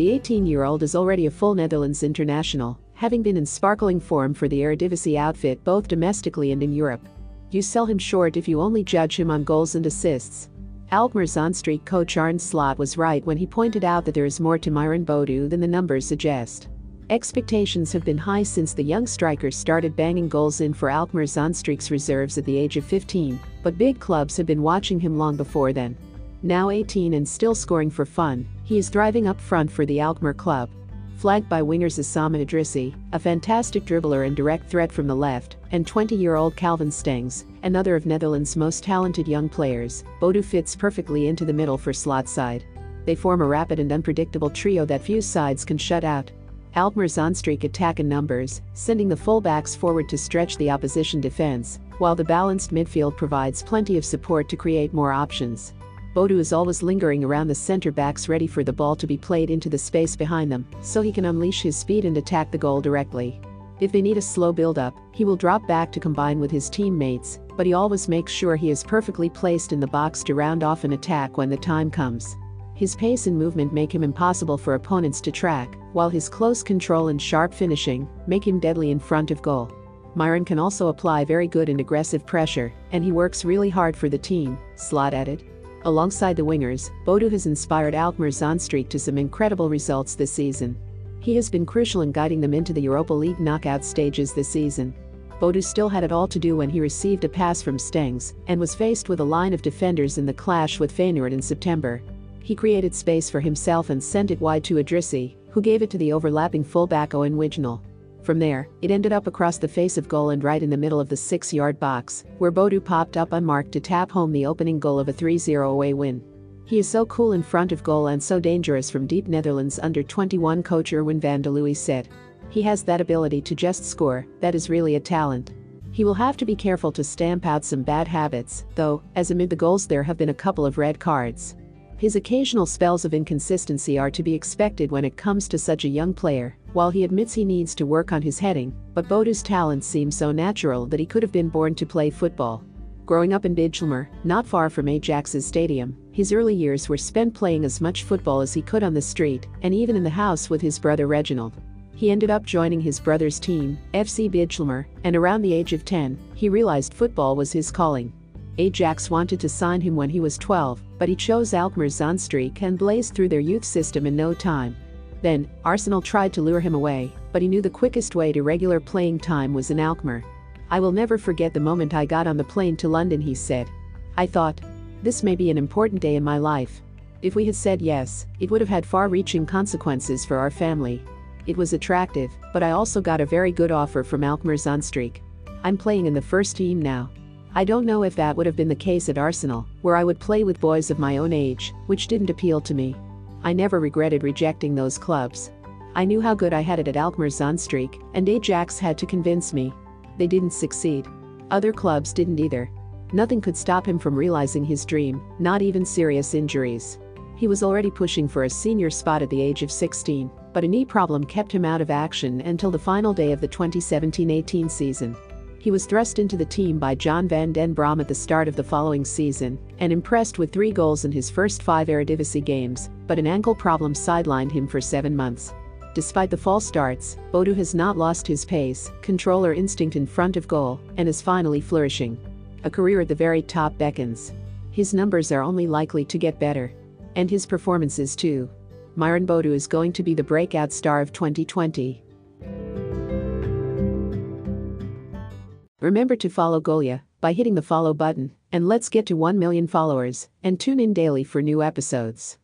The 18-year-old is already a full Netherlands international, having been in sparkling form for the Eredivisie outfit both domestically and in Europe. You sell him short if you only judge him on goals and assists. Alkmaar Zaanstreek coach Arne Slot was right when he pointed out that there is more to Myron Boadu than the numbers suggest. Expectations have been high since the young striker started banging goals in for Alkmaar Zaanstreek's reserves at the age of 15, but big clubs have been watching him long before then. Now 18 and still scoring for fun, he is driving up front for the Alkmaar club flanked by wingers Oussama Idrissi, a fantastic dribbler and direct threat from the left, and 20-year-old Calvin Stengs, another of Netherlands' most talented young players, Boadu fits perfectly into the middle for Slot side. They form a rapid and unpredictable trio that few sides can shut out. Alkmaar Zaanstreek attack in numbers, sending the fullbacks forward to stretch the opposition defense, while the balanced midfield provides plenty of support to create more options. Boadu is always lingering around the center backs ready for the ball to be played into the space behind them, so he can unleash his speed and attack the goal directly. If they need a slow build-up, he will drop back to combine with his teammates, but he always makes sure he is perfectly placed in the box to round off an attack when the time comes. His pace and movement make him impossible for opponents to track, while his close control and sharp finishing make him deadly in front of goal. Myron can also apply very good and aggressive pressure, and he works really hard for the team, Slot added. Alongside the wingers, Boadu has inspired Alkmaar Zaanstreek to some incredible results this season. He has been crucial in guiding them into the Europa League knockout stages this season. Boadu still had it all to do when he received a pass from Stengs and was faced with a line of defenders in the clash with Feyenoord in September. He created space for himself and sent it wide to Idrissi, who gave it to the overlapping fullback Owen Wijndal. From there, it ended up across the face of goal and right in the middle of the six-yard box, where Boadu popped up unmarked to tap home the opening goal of a 3-0 away win. He is so cool in front of goal and so dangerous from deep Netherlands under 21 coach Erwin van der Looy said. He has that ability to just score, that is really a talent. He will have to be careful to stamp out some bad habits, though, as amid the goals there have been a couple of red cards. His occasional spells of inconsistency are to be expected when it comes to such a young player, while he admits he needs to work on his heading, but Boadu's talents seem so natural that he could have been born to play football. Growing up in Bijlmer, not far from Ajax's stadium, his early years were spent playing as much football as he could on the street and even in the house with his brother Reginald. He ended up joining his brother's team, FC Bijlmer, and around the age of 10, he realized football was his calling. Ajax wanted to sign him when he was 12, but he chose Alkmaar Zaanstreek and blazed through their youth system in no time. Then, Arsenal tried to lure him away, but he knew the quickest way to regular playing time was in Alkmaar. I will never forget the moment I got on the plane to London, he said. I thought, this may be an important day in my life. If we had said yes, it would have had far reaching consequences for our family. It was attractive, but I also got a very good offer from Alkmaar Zaanstreek. I'm playing in the first team now. I don't know if that would have been the case at Arsenal, where I would play with boys of my own age, which didn't appeal to me. I never regretted rejecting those clubs. I knew how good I had it at Alkmaar Zaanstreek, and Ajax had to convince me. They didn't succeed. Other clubs didn't either. Nothing could stop him from realizing his dream, not even serious injuries. He was already pushing for a senior spot at the age of 16, but a knee problem kept him out of action until the final day of the 2017-18 season. He was thrust into the team by John van den Brom at the start of the following season and impressed with three goals in his first five Eredivisie games, but an ankle problem sidelined him for seven months. Despite the false starts, Boadu has not lost his pace, control or instinct in front of goal, and is finally flourishing. A career at the very top beckons. His numbers are only likely to get better. And his performances too. Myron Boadu is going to be the breakout star of 2020. Remember to follow Golia by hitting the follow button, and let's get to 1 million followers, and tune in daily for new episodes.